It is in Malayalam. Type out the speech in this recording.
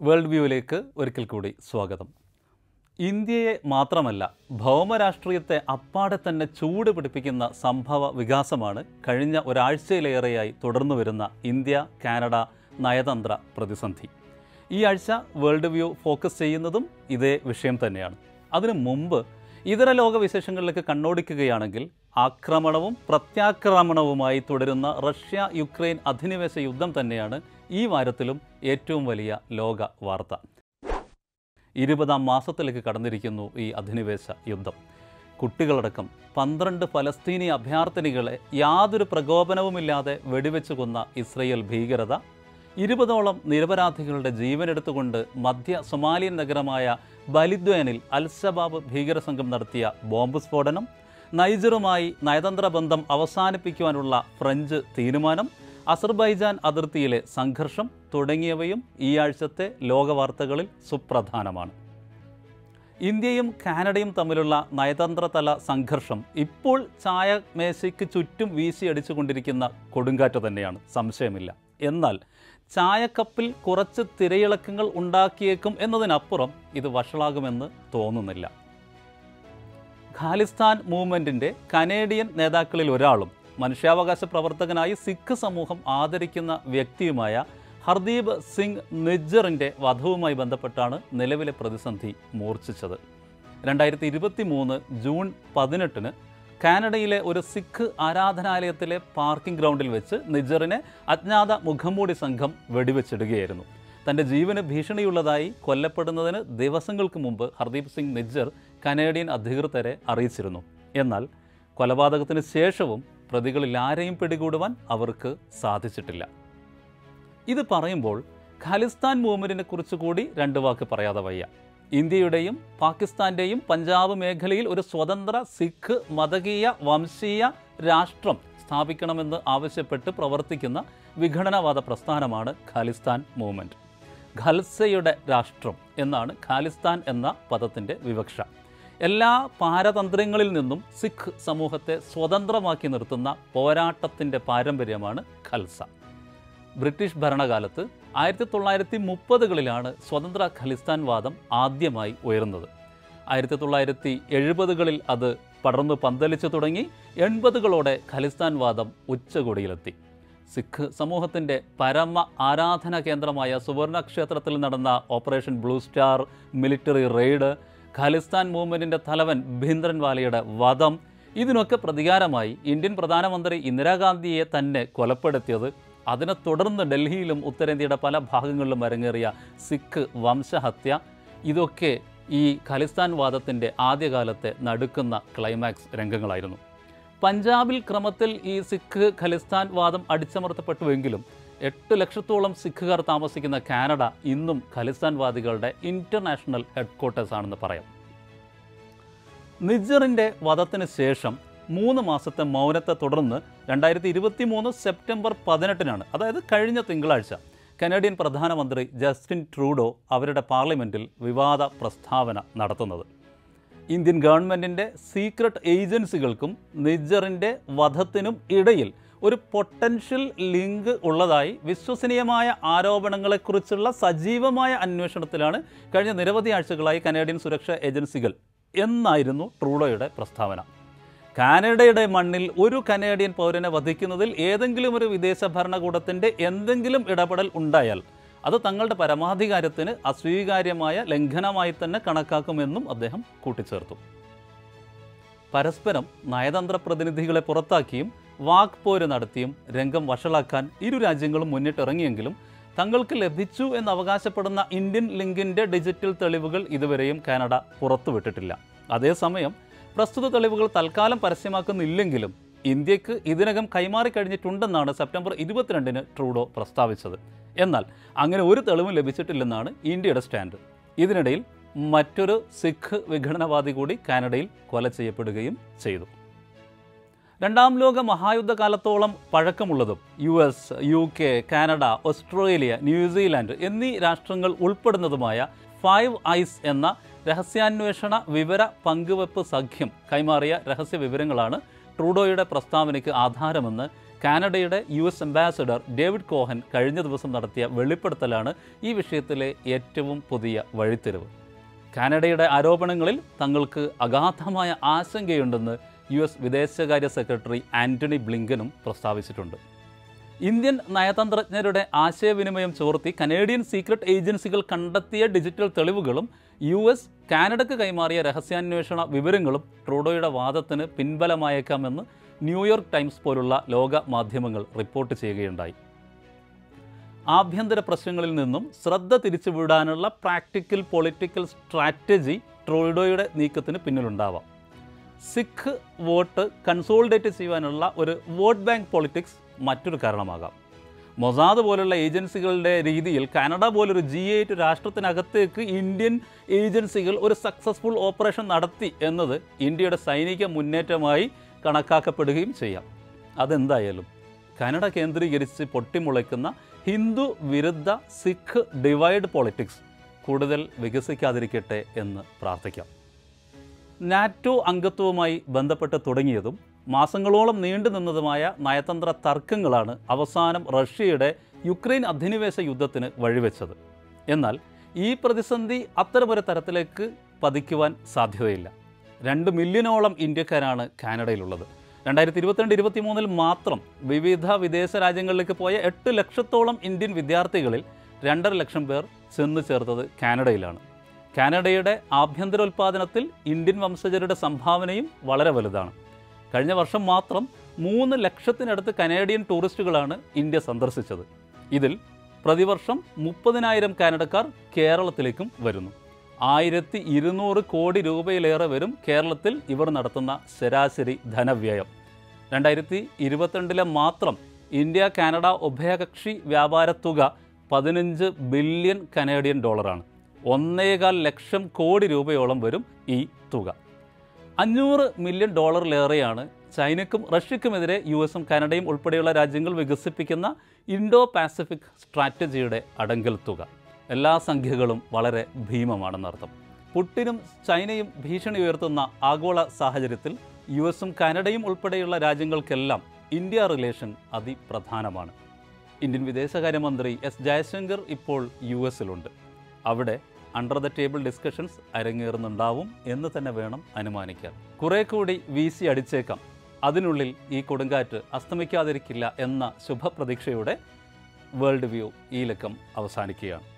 വേൾഡ് വ്യൂവിലേക്ക് ഒരിക്കൽ കൂടി സ്വാഗതം. ഇന്ത്യയെ മാത്രമല്ല ഭൗമരാഷ്ട്രീയത്തെ അപ്പാടെ തന്നെ ചൂട് പിടിപ്പിക്കുന്ന സംഭവ വികാസമാണ് കഴിഞ്ഞ ഒരാഴ്ചയിലേറെയായി തുടർന്നു വരുന്ന ഇന്ത്യ കാനഡ നയതന്ത്ര പ്രതിസന്ധി. ഈ ആഴ്ച വേൾഡ് വ്യൂ ഫോക്കസ് ചെയ്യുന്നതും ഇതേ വിഷയം തന്നെയാണ്. അതിനു മുമ്പ് ഇതര ലോകവിശേഷങ്ങളിലേക്ക് കണ്ണോടിക്കുകയാണെങ്കിൽ ആക്രമണവും പ്രത്യാക്രമണവുമായി തുടരുന്ന റഷ്യ യുക്രൈൻ അധിനിവേശ യുദ്ധം തന്നെയാണ് ഈ വാരത്തിലും ഏറ്റവും വലിയ ലോക വാർത്ത. ഇരുപതാം മാസത്തിലേക്ക് കടന്നിരിക്കുന്നു ഈ അധിനിവേശ യുദ്ധം. കുട്ടികളടക്കം പന്ത്രണ്ട് ഫലസ്തീനി അഭയാർത്ഥിനികളെ യാതൊരു പ്രകോപനവുമില്ലാതെ വെടിവെച്ച് കൊന്ന ഇസ്രയേൽ ഭീകരത ഇരുപതോളം നിരപരാധികളുടെ ജീവനെടുത്തുകൊണ്ട് മധ്യ സൊമാലിയൻ നഗരമായ ബലിദ്വേനിൽ അൽഷബാബ് ഭീകര സംഘം നടത്തിയ ബോംബ് സ്ഫോടനം നൈജറുമായി നയതന്ത്ര ബന്ധം അവസാനിപ്പിക്കുവാനുള്ള ഫ്രഞ്ച് തീരുമാനം അസർബൈജാൻ അതിർത്തിയിലെ സംഘർഷം തുടങ്ങിയവയും ഈ ആഴ്ചത്തെ ലോകവാർത്തകളിൽ സുപ്രധാനമാണ്. ഇന്ത്യയും കാനഡയും തമ്മിലുള്ള നയതന്ത്രതല സംഘർഷം ഇപ്പോൾ ചായ മേശയ്ക്ക് ചുറ്റും വീശിയടിച്ചുകൊണ്ടിരിക്കുന്ന കൊടുങ്കാറ്റ് തന്നെയാണ്. സംശയമില്ല. എന്നാൽ ചായക്കപ്പിൽ കുറച്ച് തിരയിളക്കങ്ങൾ ഉണ്ടാക്കിയേക്കും എന്നതിനപ്പുറം ഇത് വഷളാകുമെന്ന് തോന്നുന്നില്ല. ഖാലിസ്ഥാൻ മൂവ്മെന്റിന്റെ കനേഡിയൻ നേതാക്കളിൽ ഒരാളും മനുഷ്യാവകാശ പ്രവർത്തകനായി സിഖ് സമൂഹം ആദരിക്കുന്ന വ്യക്തിയുമായ ഹർദീപ് സിംഗ് നിജ്ജറിന്റെ വധവുമായി ബന്ധപ്പെട്ടാണ് നിലവിലെ പ്രതിസന്ധി മൂർച്ഛിച്ചത്. രണ്ടായിരത്തി ഇരുപത്തി മൂന്ന് ജൂൺ പതിനെട്ടിന് കാനഡയിലെ ഒരു സിഖ് ആരാധനാലയത്തിലെ പാർക്കിംഗ് ഗ്രൗണ്ടിൽ വെച്ച് നിജറിനെ അജ്ഞാത മുഖംമൂടി സംഘം വെടിവെച്ചിടുകയായിരുന്നു. തന്റെ ജീവന് ഭീഷണിയുള്ളതായി കൊല്ലപ്പെടുന്നതിന് ദിവസങ്ങൾക്ക് മുമ്പ് ഹർദീപ് സിംഗ് നിജ്ജർ കനേഡിയൻ അധികൃതരെ അറിയിച്ചിരുന്നു. എന്നാൽ കൊലപാതകത്തിന് ശേഷവും പ്രതികളിൽ ആരെയും പിടികൂടുവാൻ അവർക്ക് സാധിച്ചിട്ടില്ല. ഇത് പറയുമ്പോൾ ഖാലിസ്ഥാൻ മൂവ്മെന്റിനെ കുറിച്ച് കൂടി രണ്ട് വാക്ക് പറയാതെ വയ്യ. ഇന്ത്യയുടെയും പാകിസ്ഥാന്റെയും പഞ്ചാബ് മേഖലയിൽ ഒരു സ്വതന്ത്ര സിഖ് മതകീയ വംശീയ രാഷ്ട്രം സ്ഥാപിക്കണമെന്ന് ആവശ്യപ്പെട്ട് പ്രവർത്തിക്കുന്ന വിഘടനവാദ പ്രസ്ഥാനമാണ് ഖാലിസ്ഥാൻ മൂവ്മെന്റ് ഖൽസയുടെ രാഷ്ട്രം എന്നാണ് ഖാലിസ്ഥാൻ എന്ന പദത്തിന്റെ വിവക്ഷ. എല്ലാ പാരതന്ത്രങ്ങളിൽ നിന്നും സിഖ് സമൂഹത്തെ സ്വതന്ത്രമാക്കി നിർത്തുന്ന പോരാട്ടത്തിന്റെ പാരമ്പര്യമാണ് ഖൽസ. ബ്രിട്ടീഷ് ഭരണകാലത്ത് ആയിരത്തി തൊള്ളായിരത്തി മുപ്പതുകളിലാണ് സ്വതന്ത്ര ഖലിസ്ഥാൻ വാദം ആദ്യമായി ഉയർന്നത്. ആയിരത്തി തൊള്ളായിരത്തി എഴുപതുകളിൽ അത് പടർന്നു പന്തലിച്ചു തുടങ്ങി എൺപതുകളോടെ ഖലിസ്ഥാൻ വാദം ഉച്ചകോടിയിലെത്തി. സിഖ് സമൂഹത്തിന്റെ പരമ ആരാധന കേന്ദ്രമായ സുവർണക്ഷേത്രത്തിൽ നടന്ന operation blue star military raid Khalistan മൂവ്മെന്റിന്റെ തലവൻ ഭീന്ദ്രൻവാലയുടെ വധം. ഇതിനൊക്കെ പ്രതികാരമായി ഇന്ത്യൻ പ്രധാനമന്ത്രി ഇന്ദിരാഗാന്ധിയെ തന്നെ കൊലപ്പെടുത്തിയത്. അതിനെ തുടർന്ന് ഡൽഹിയിലും ഉത്തരേന്ത്യയുടെ പല ഭാഗങ്ങളിലും അരങ്ങേറിയ സിഖ് വംശഹത്യ. ഇതൊക്കെ ഈ ഖലിസ്ഥാൻ വാദത്തിന്റെ ആദ്യകാലത്തെ നടുക്കുന്ന ക്ലൈമാക്സ് രംഗങ്ങളായിരുന്നു. പഞ്ചാബിൽ ക്രമത്തിൽ ഈ സിഖ് ഖലിസ്ഥാൻ വാദം അടിച്ചമർത്തപ്പെട്ടുവെങ്കിലും എട്ട് ലക്ഷത്തോളം സിഖുകാർ താമസിക്കുന്ന കാനഡ ഇന്നും ഖലിസ്ഥാൻവാദികളുടെ ഇന്റർനാഷണൽ ഹെഡ്ക്വാർട്ടേഴ്സ് ആണെന്ന് പറയാം. നിജറിന്റെ വധത്തിന് ശേഷം മൂന്ന് മാസത്തെ മൗനത്തെ തുടർന്ന് രണ്ടായിരത്തി ഇരുപത്തി മൂന്ന് സെപ്റ്റംബർ പതിനെട്ടിനാണ് അതായത് കഴിഞ്ഞ തിങ്കളാഴ്ച കനേഡിയൻ പ്രധാനമന്ത്രി ജസ്റ്റിൻ ട്രൂഡോ അവരുടെ പാർലമെന്റിൽ വിവാദ പ്രസ്താവന നടത്തുന്നത്. ഇന്ത്യൻ ഗവൺമെന്റിന്റെ സീക്രട്ട് ഏജൻസികൾക്കും നിജറിന്റെ വധത്തിനും ഇടയിൽ ഒരു പൊട്ടൻഷ്യൽ ലിങ്ക് ഉള്ളതായി വിശ്വസനീയമായ ആരോപണങ്ങളെക്കുറിച്ചുള്ള സജീവമായ അന്വേഷണത്തിലാണ് കഴിഞ്ഞ നിരവധി ആഴ്ചകളായി കനേഡിയൻ സുരക്ഷാ ഏജൻസികൾ എന്നായിരുന്നു ട്രൂഡോയുടെ പ്രസ്താവന. കാനഡയുടെ മണ്ണിൽ ഒരു കനേഡിയൻ പൗരനെ വധിക്കുന്നതിൽ ഏതെങ്കിലും ഒരു വിദേശ ഭരണകൂടത്തിന്റെ എന്തെങ്കിലും ഇടപെടൽ ഉണ്ടായാൽ അത് തങ്ങളുടെ പരമാധികാരത്തിന് അസ്വീകാര്യമായ ലംഘനമായി തന്നെ കണക്കാക്കുമെന്നും അദ്ദേഹം കൂട്ടിച്ചേർത്തു. പരസ്പരം നയതന്ത്ര പ്രതിനിധികളെ പുറത്താക്കിയും വാക്പോര് നടത്തിയും രംഗം വഷളാക്കാൻ ഇരു രാജ്യങ്ങളും മുന്നിട്ടിറങ്ങിയെങ്കിലും തങ്ങൾക്ക് ലഭിച്ചു എന്ന് അവകാശപ്പെടുന്ന ഇന്ത്യൻ ലിങ്കിന്റെ ഡിജിറ്റൽ തെളിവുകൾ ഇതുവരെയും കാനഡ പുറത്തുവിട്ടിട്ടില്ല. അതേസമയം പ്രസ്തുത തെളിവുകൾ തൽക്കാലം പരസ്യമാക്കുന്നില്ലെങ്കിലും ഇന്ത്യയ്ക്ക് ഇതിനകം കൈമാറി കഴിഞ്ഞിട്ടുണ്ടെന്നാണ് സെപ്റ്റംബർ ഇരുപത്തിരണ്ടിന് ട്രൂഡോ പ്രസ്താവിച്ചത്. എന്നാൽ അങ്ങനെ ഒരു തെളിവും ലഭിച്ചിട്ടില്ലെന്നാണ് ഇന്ത്യയുടെ സ്റ്റാൻഡ്. ഇതിനിടയിൽ മറ്റൊരു സിഖ് വിഘടനവാദി കൂടി കാനഡയിൽ കൊല ചെയ്യപ്പെടുകയും ചെയ്തു. രണ്ടാം ലോക മഹായുദ്ധകാലത്തോളം പഴക്കമുള്ളതും U S U K Canada Australia New Zealand എന്നീ രാഷ്ട്രങ്ങൾ ഉൾപ്പെടുന്നതുമായ ഫൈവ് ഐസ് എന്ന രഹസ്യാന്വേഷണ വിവര പങ്കുവെപ്പ് സഖ്യം കൈമാറിയ രഹസ്യ വിവരങ്ങളാണ് ട്രൂഡോയുടെ പ്രസ്താവനയ്ക്ക് ആധാരമെന്ന് കാനഡയുടെ U S ambassador David Cohen കഴിഞ്ഞ ദിവസം നടത്തിയ വെളിപ്പെടുത്തലാണ് ഈ വിഷയത്തിലെ ഏറ്റവും പുതിയ വഴിത്തിരിവ്. കാനഡയുടെ ആരോപണങ്ങളിൽ തങ്ങൾക്ക് അഗാധമായ ആശങ്കയുണ്ടെന്ന് യു എസ് വിദേശകാര്യ സെക്രട്ടറി ആന്റണി ബ്ലിങ്കനും പ്രസ്താവിച്ചിട്ടുണ്ട്. ഇന്ത്യൻ നയതന്ത്രജ്ഞരുടെ ആശയവിനിമയം ചോർത്തി കനേഡിയൻ സീക്രട്ട് ഏജൻസികൾ കണ്ടെത്തിയ ഡിജിറ്റൽ തെളിവുകളും യു എസ് കാനഡയ്ക്ക് കൈമാറിയ രഹസ്യാന്വേഷണ വിവരങ്ങളും ട്രൂഡോയുടെ വാദത്തിന് പിൻബലമായേക്കാമെന്ന് ന്യൂയോർക്ക് ടൈംസ് പോലുള്ള ലോക മാധ്യമങ്ങൾ റിപ്പോർട്ട് ചെയ്യുകയുണ്ടായി. ആഭ്യന്തര പ്രശ്നങ്ങളിൽ നിന്നും ശ്രദ്ധ തിരിച്ചുവിടാനുള്ള പ്രാക്ടിക്കൽ പൊളിറ്റിക്കൽ സ്ട്രാറ്റജി ട്രോയിഡോയുടെ നീക്കത്തിന് പിന്നിലുണ്ടാവാം. സിഖ് വോട്ട് കൺസോളിഡേറ്റ് ചെയ്യുവാനുള്ള ഒരു വോട്ട് ബാങ്ക് പൊളിറ്റിക്സ് മറ്റൊരു കാരണമാകാം. മൊസാദ് പോലുള്ള ഏജൻസികളുടെ രീതിയിൽ കാനഡ പോലൊരു ജി എയ്റ്റ് രാഷ്ട്രത്തിനകത്തേക്ക് ഇന്ത്യൻ ഏജൻസികൾ ഒരു സക്സസ്ഫുൾ ഓപ്പറേഷൻ നടത്തി എന്നത് ഇന്ത്യയുടെ സൈനിക മുന്നേറ്റമായി കണക്കാക്കപ്പെടുകയും ചെയ്യാം. അതെന്തായാലും കാനഡ കേന്ദ്രീകരിച്ച് പൊട്ടിമുളയ്ക്കുന്ന ഹിന്ദു വിരുദ്ധ സിഖ് ഡിവൈഡ് പൊളിറ്റിക്സ് കൂടുതൽ വികസിക്കാതിരിക്കട്ടെ എന്ന് പ്രാർത്ഥിക്കാം. നാറ്റോ അംഗത്വവുമായി ബന്ധപ്പെട്ട് തുടങ്ങിയതും മാസങ്ങളോളം നീണ്ടു നിന്നതുമായ നയതന്ത്ര തർക്കങ്ങളാണ് അവസാനം റഷ്യയുടെ യുക്രൈൻ അധിനിവേശ യുദ്ധത്തിന് വഴിവെച്ചത്. എന്നാൽ ഈ പ്രതിസന്ധി അത്തരമൊരു തരത്തിലേക്ക് പതിക്കുവാൻ സാധ്യതയില്ല. രണ്ട് മില്യണോളം ഇന്ത്യക്കാരാണ് കാനഡയിലുള്ളത്. രണ്ടായിരത്തി ഇരുപത്തിരണ്ട് ഇരുപത്തി മൂന്നിൽ മാത്രം വിവിധ വിദേശ രാജ്യങ്ങളിലേക്ക് പോയ എട്ട് ലക്ഷത്തോളം ഇന്ത്യൻ വിദ്യാർത്ഥികളിൽ രണ്ടര ലക്ഷം പേർ ചെന്ന് ചേർത്തത് കാനഡയിലാണ്. കാനഡയുടെ ആഭ്യന്തര ആഭ്യന്തരോൽപാദനത്തിൽ ഇന്ത്യൻ വംശജരുടെ സംഭാവനയും വളരെ വലുതാണ്. കഴിഞ്ഞ വർഷം മാത്രം മൂന്ന് ലക്ഷത്തിനടുത്ത് കനേഡിയൻ ടൂറിസ്റ്റുകളാണ് ഇന്ത്യ സന്ദർശിച്ചത്. ഇതിൽ പ്രതിവർഷം മുപ്പതിനായിരം കാനഡക്കാർ കേരളത്തിലേക്കും വരുന്നു. ആയിരത്തി ഇരുന്നൂറ് കോടി രൂപയിലേറെ വരും കേരളത്തിൽ ഇവർ നടത്തുന്ന ശരാശരി ധനവ്യയം. രണ്ടായിരത്തി ഇരുപത്തിരണ്ടിലെ മാത്രം ഇന്ത്യ കാനഡ ഉഭയകക്ഷി വ്യാപാര തുക പതിനഞ്ച് ബില്യൺ കനേഡിയൻ ഡോളറാണ്. ഒന്നേകാൽ ലക്ഷം കോടി രൂപയോളം വരും ഈ തുക. അഞ്ഞൂറ് മില്യൺ ഡോളറിലേറെയാണ് ചൈനയ്ക്കും റഷ്യക്കുമെതിരെ യു എസും കാനഡയും ഉൾപ്പെടെയുള്ള രാജ്യങ്ങൾ വികസിപ്പിക്കുന്ന ഇൻഡോ പാസഫിക് സ്ട്രാറ്റജിയുടെ അടങ്കൽ തുക. എല്ലാ സംഖ്യകളും വളരെ ഭീമമാണെന്നർത്ഥം പുട്ടിനും ചൈനയും ഭീഷണി ഉയർത്തുന്ന ആഗോള സാഹചര്യത്തിൽ യു എസും കാനഡയും ഉൾപ്പെടെയുള്ള രാജ്യങ്ങൾക്കെല്ലാം ഇന്ത്യ റിലേഷൻ അതിപ്രധാനമാണ്. ഇന്ത്യൻ വിദേശകാര്യമന്ത്രി എസ് ജയശങ്കർ ഇപ്പോൾ യു എസിലുണ്ട്. അവിടെ അണ്ടർ ദ ടേബിൾ ഡിസ്കഷൻസ് അരങ്ങേറുന്നുണ്ടാവും എന്ന് തന്നെ വേണം അനുമാനിക്കാൻ. കുറെ കൂടി വീശി അടിച്ചേക്കാം. അതിനുള്ളിൽ ഈ കൊടുങ്കാറ്റ് അസ്തമിക്കാതിരിക്കില്ല എന്ന ശുഭപ്രതീക്ഷയുടെ വേൾഡ് വ്യൂ ഈ ലക്കം അവസാനിക്കുകയാണ്.